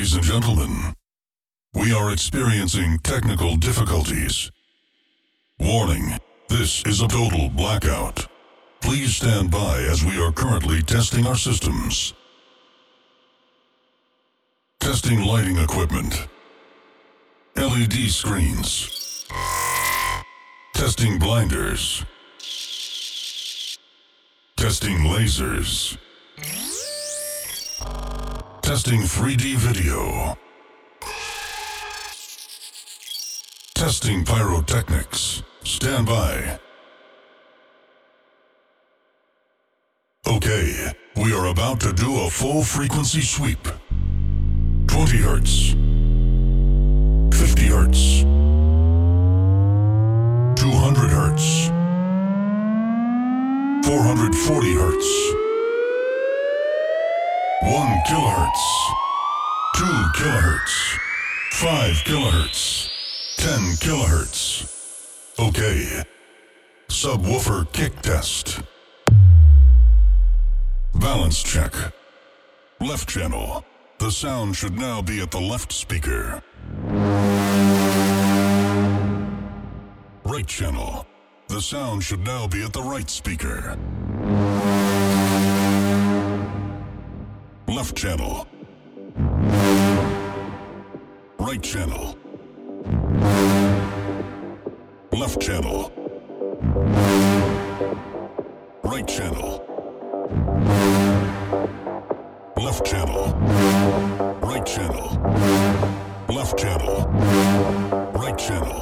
Ladies and gentlemen, we are experiencing technical difficulties. Warning, this is a total blackout. Please stand by as we are currently testing our systems. Testing lighting equipment. LED screens. Testing blinders. Testing lasers. Testing 3D video. Testing pyrotechnics. Stand by. Okay, we are about to do a full frequency sweep. 20 hertz. 50 hertz. 200 hertz. 440 hertz. 1 kilohertz. 2 kilohertz. 5 kilohertz. 10 kilohertz. Okay. Subwoofer kick test. Balance check. Left channel. The sound should now be at the left speaker. Right channel. The sound should now be at the right speaker. Left channel. Right channel. Left channel. Right channel. Left channel. Right channel. Left channel. Right channel.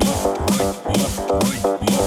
Left, right, left, right, left,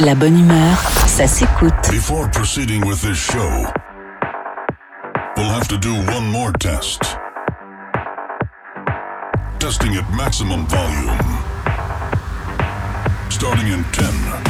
la bonne humeur, ça s'écoute. Before proceeding with this show, we'll have to do one more test. Testing at maximum volume. Starting in 10,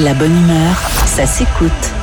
la bonne humeur, ça s'écoute.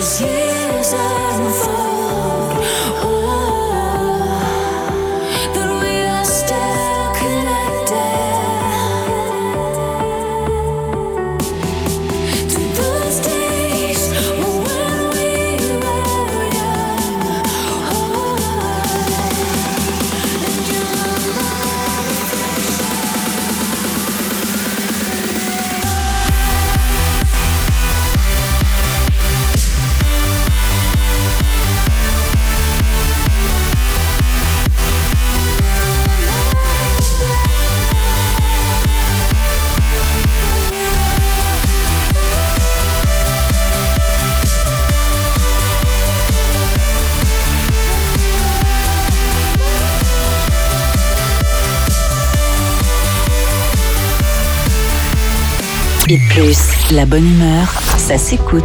Et la bonne humeur, ça s'écoute.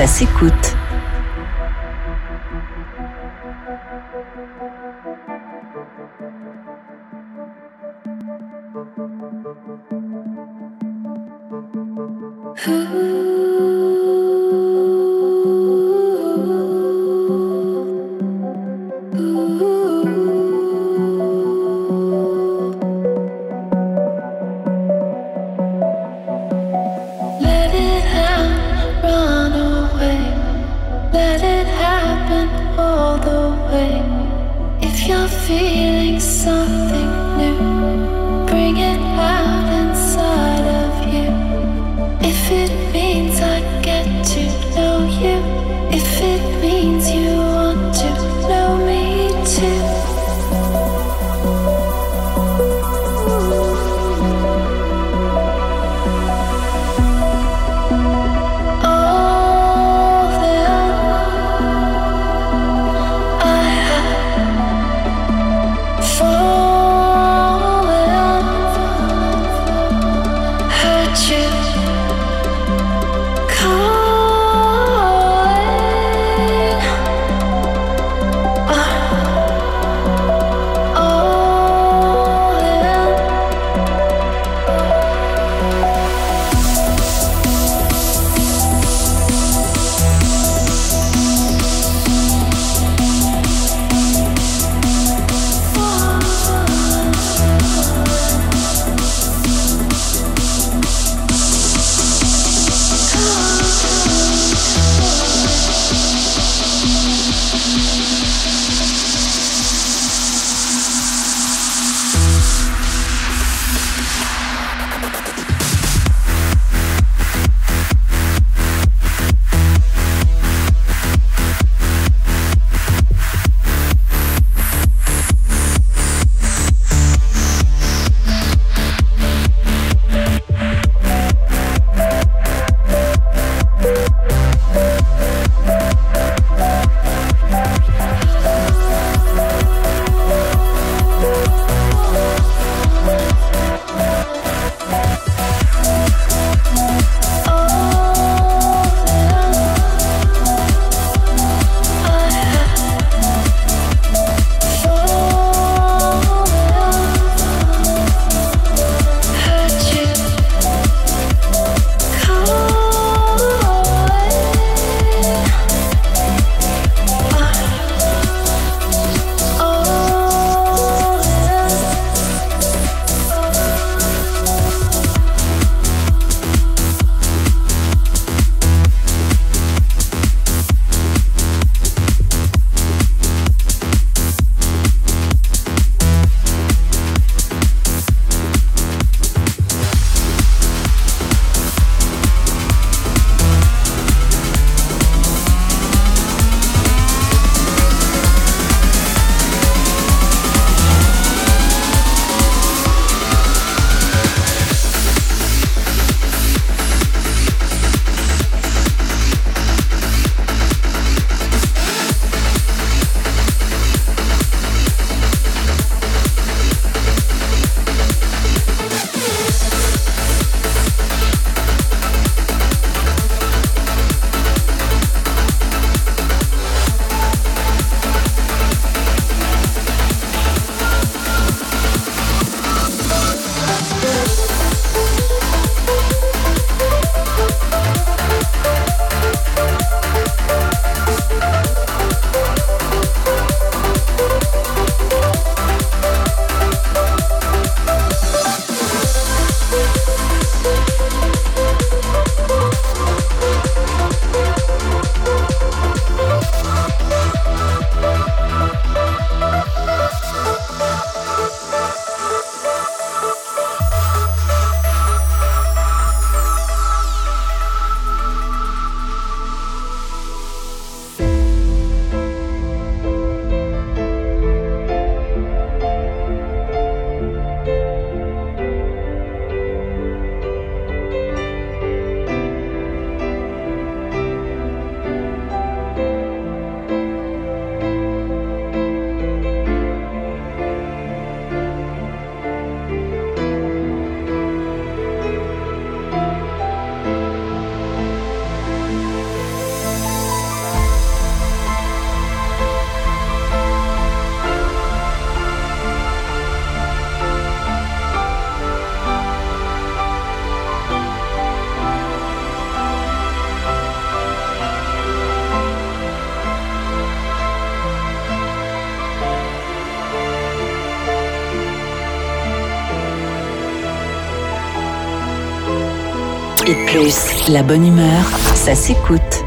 Ça s'écoute. La bonne humeur, ça s'écoute.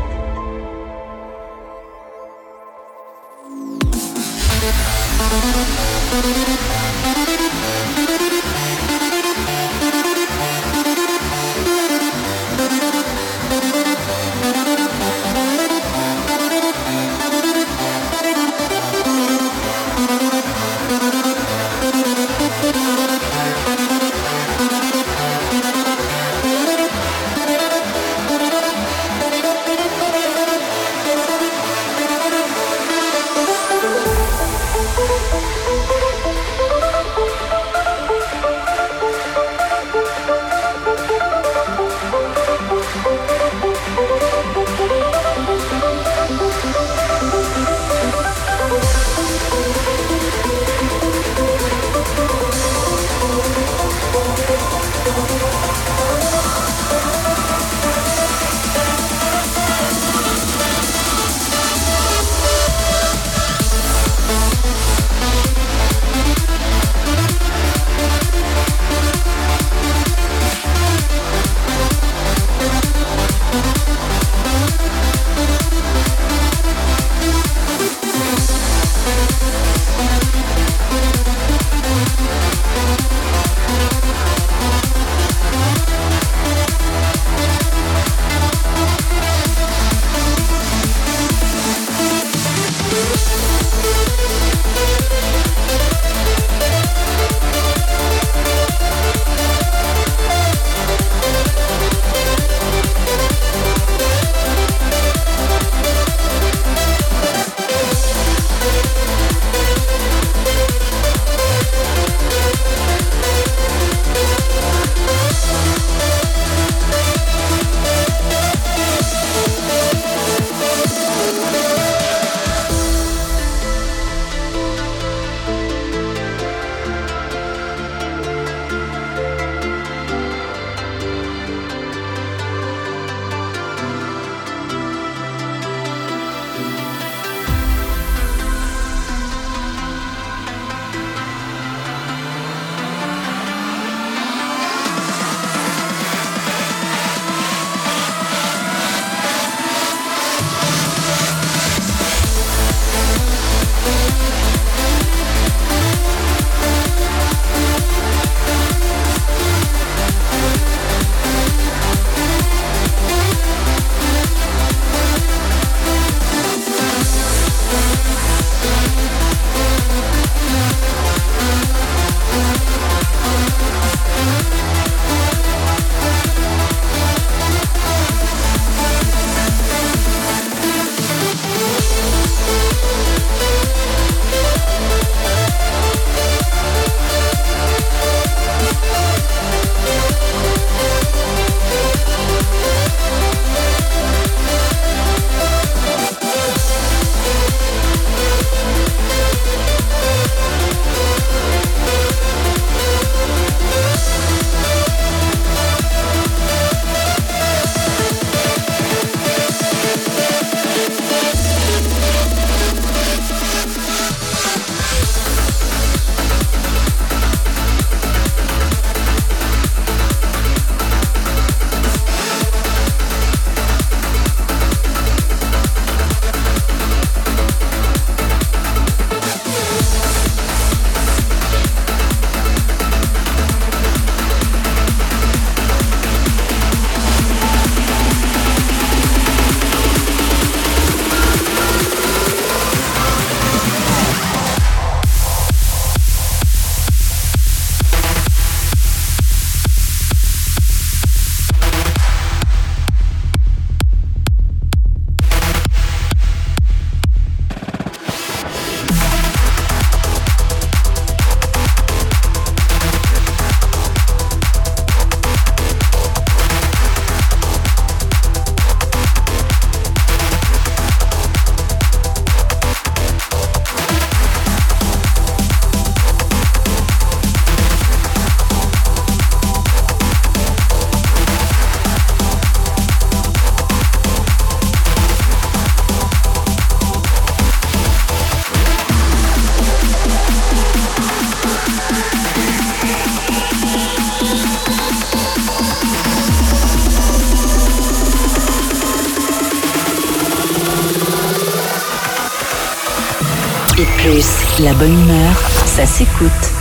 La bonne humeur, ça s'écoute.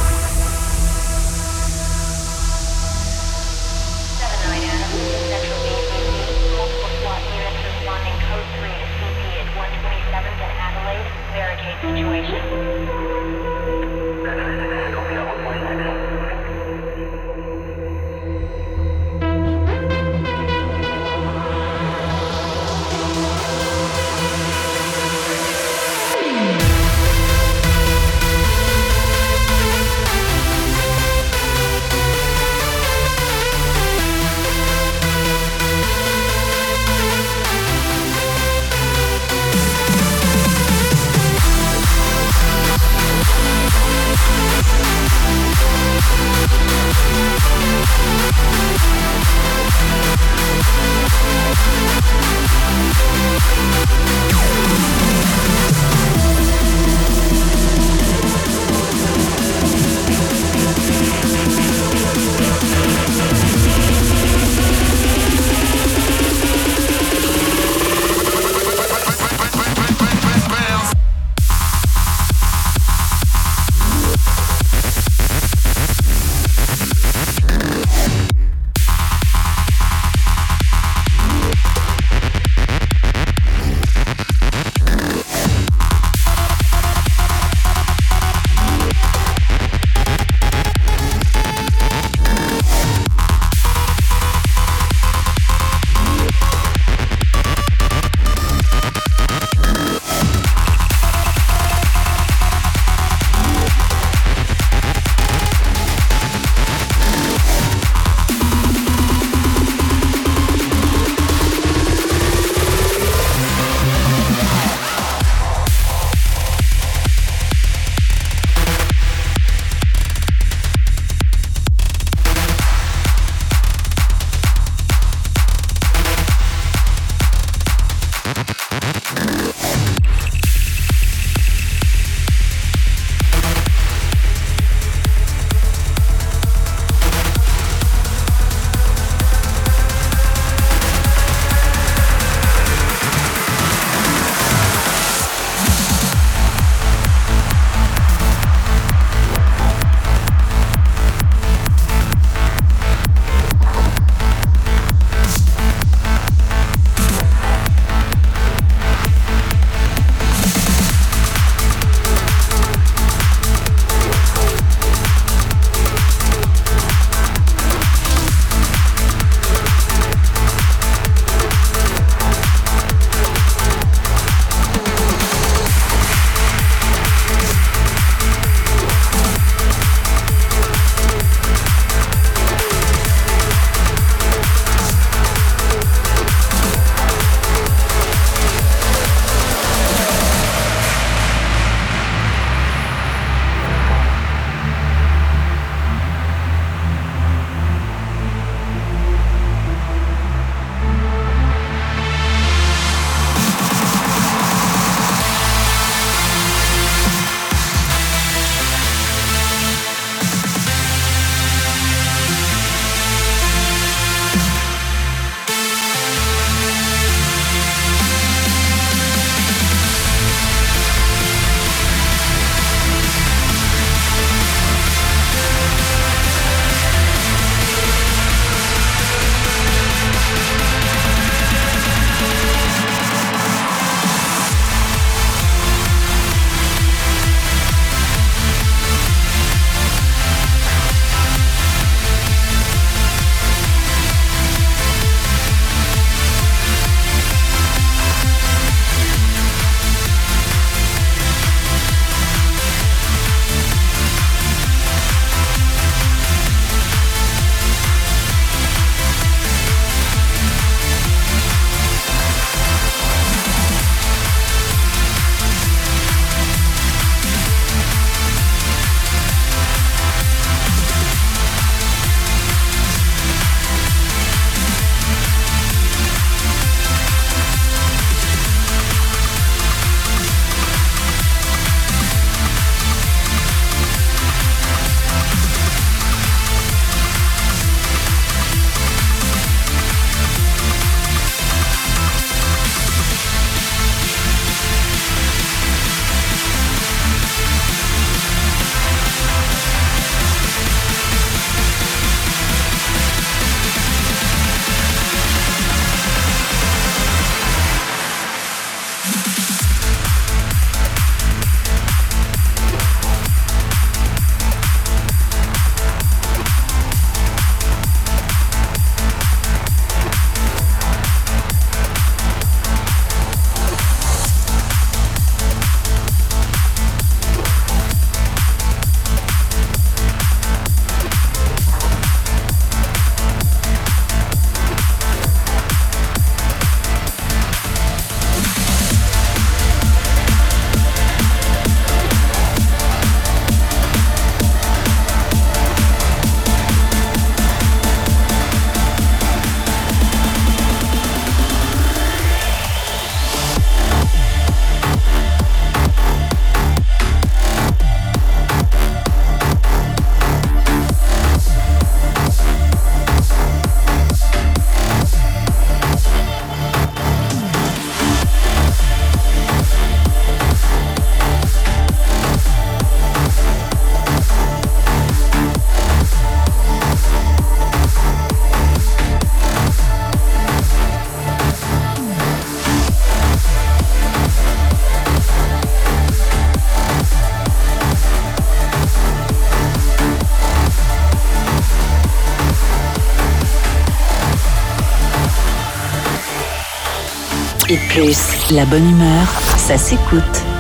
Plus, la bonne humeur, ça s'écoute.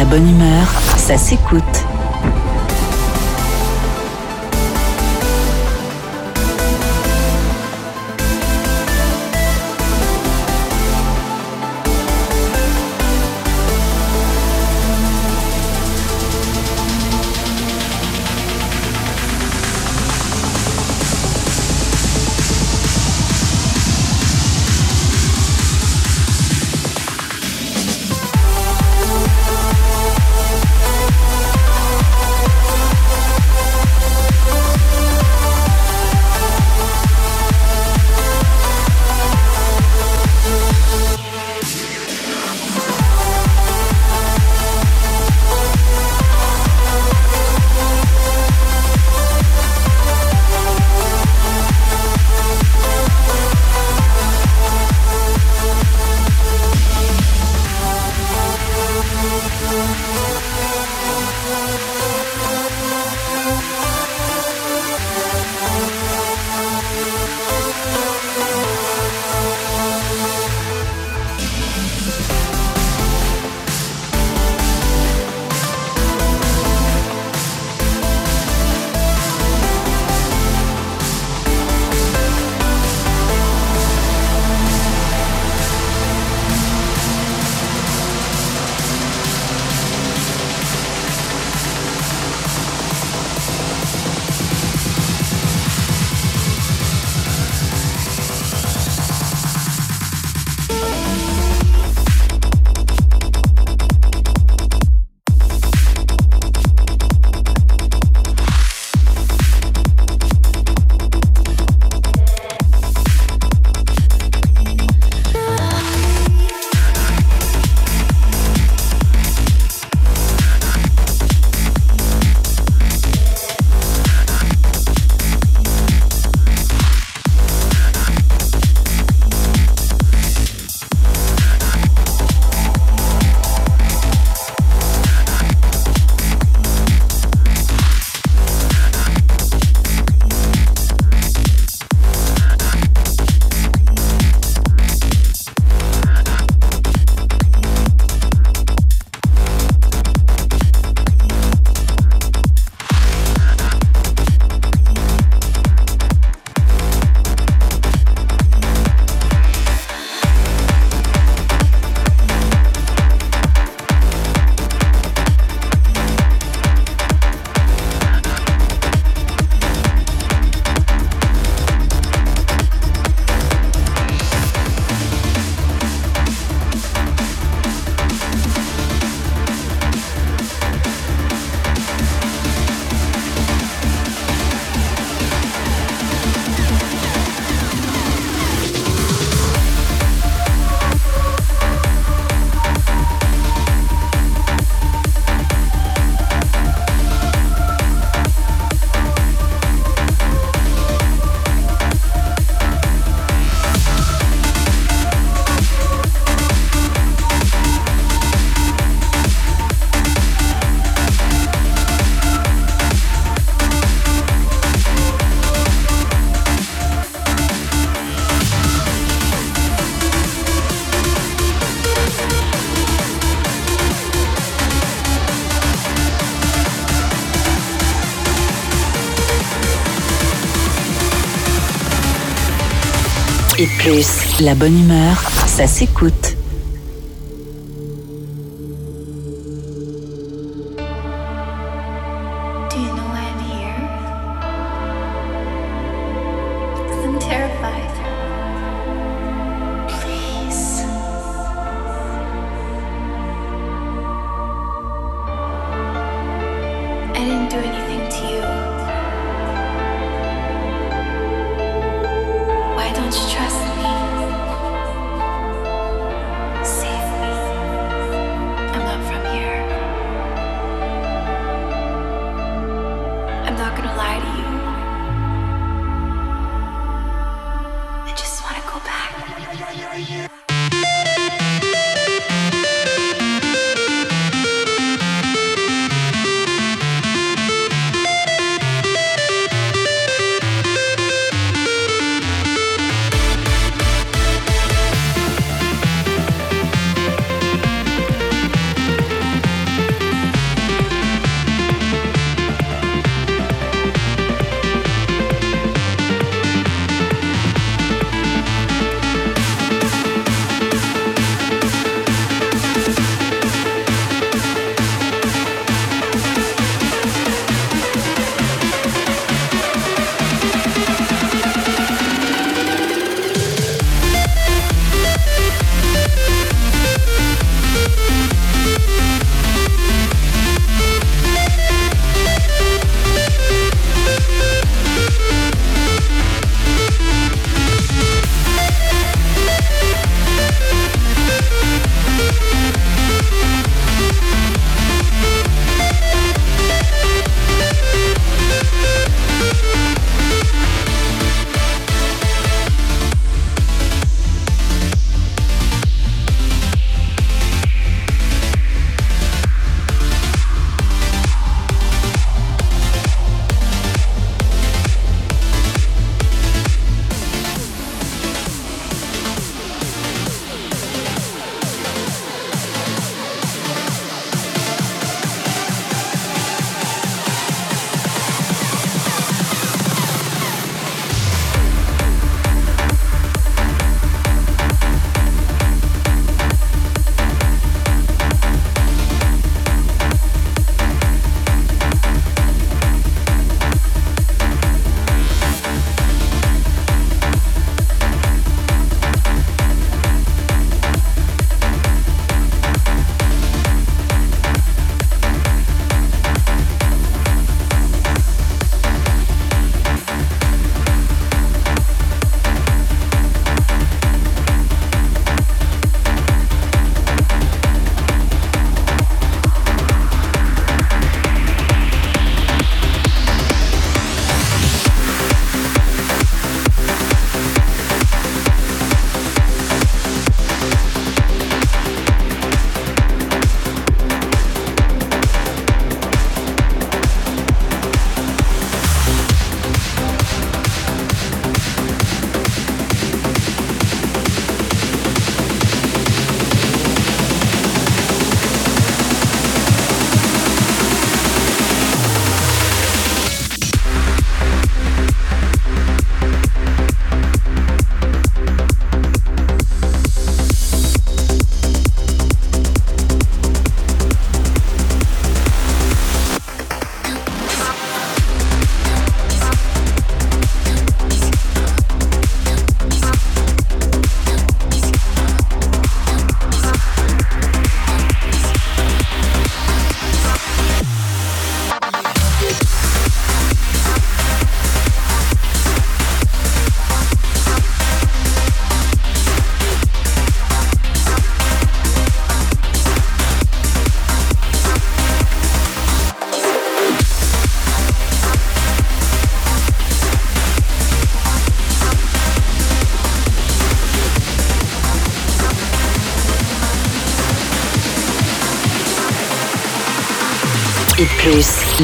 La bonne humeur, ça s'écoute. La bonne humeur, ça s'écoute.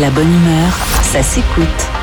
La bonne humeur, ça s'écoute.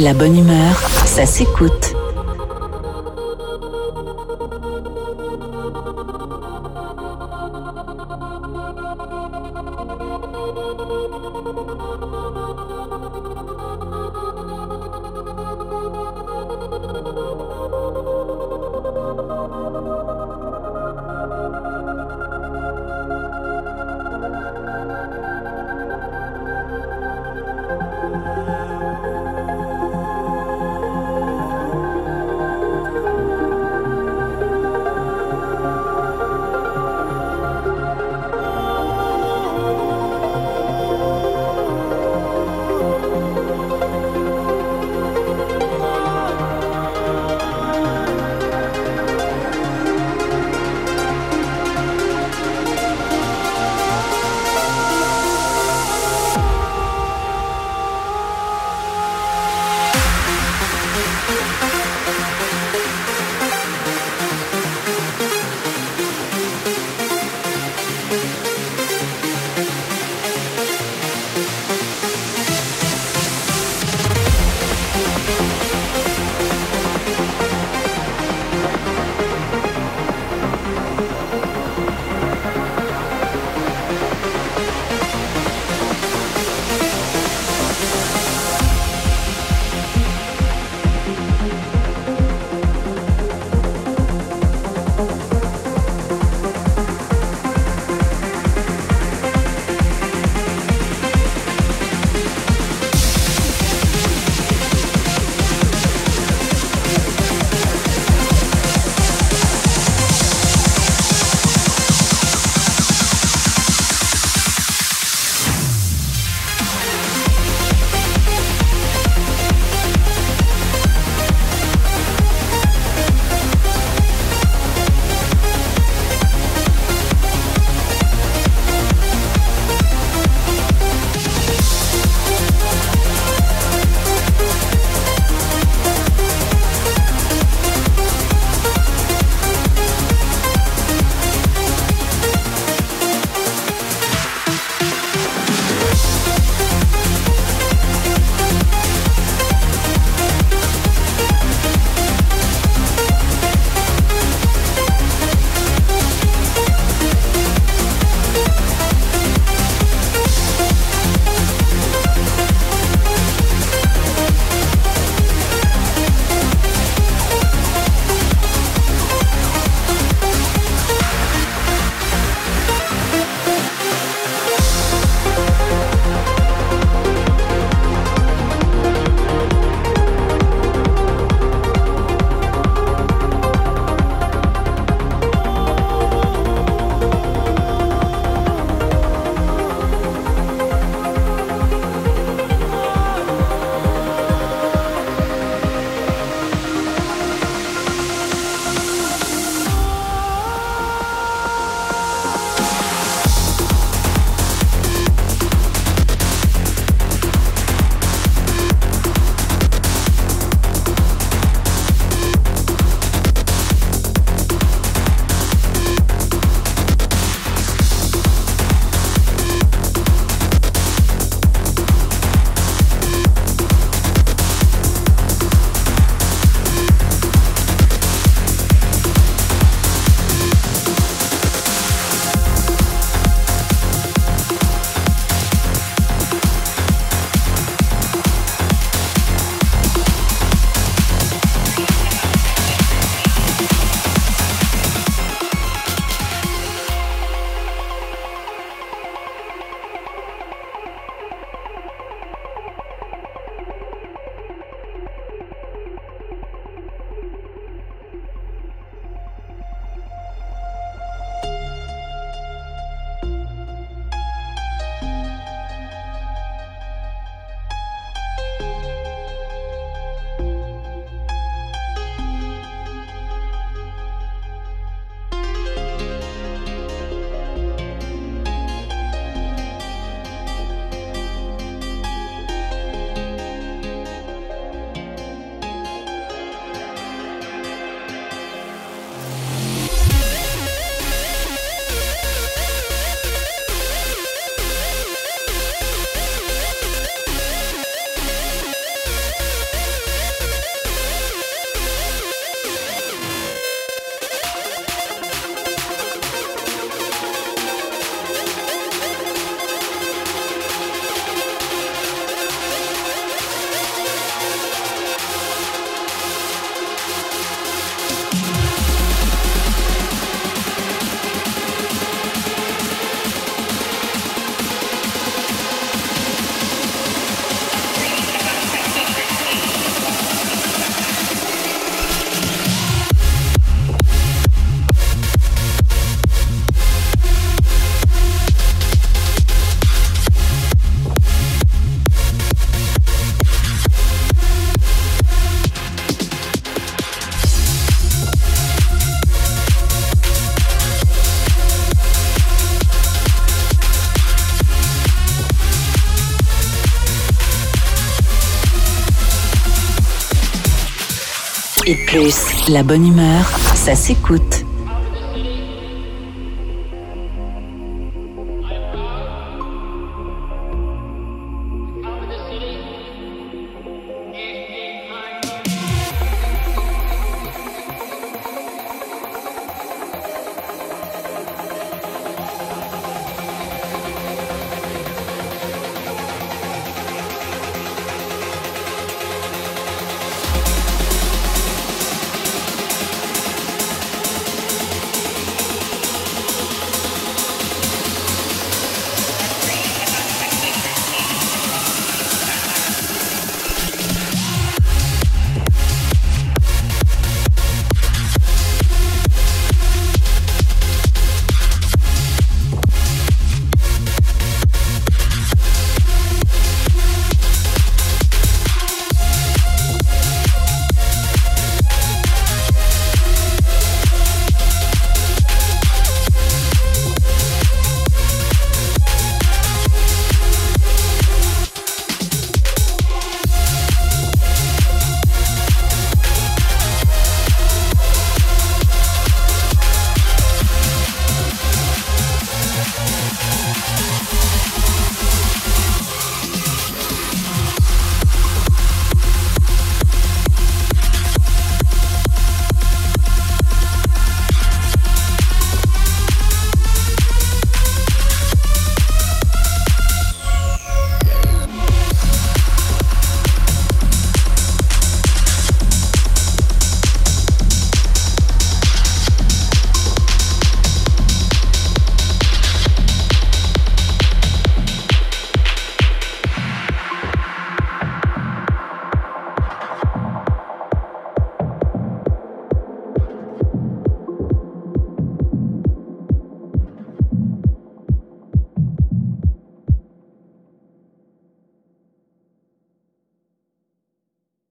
La bonne humeur, ça s'écoute. Et plus, la bonne humeur, ça s'écoute.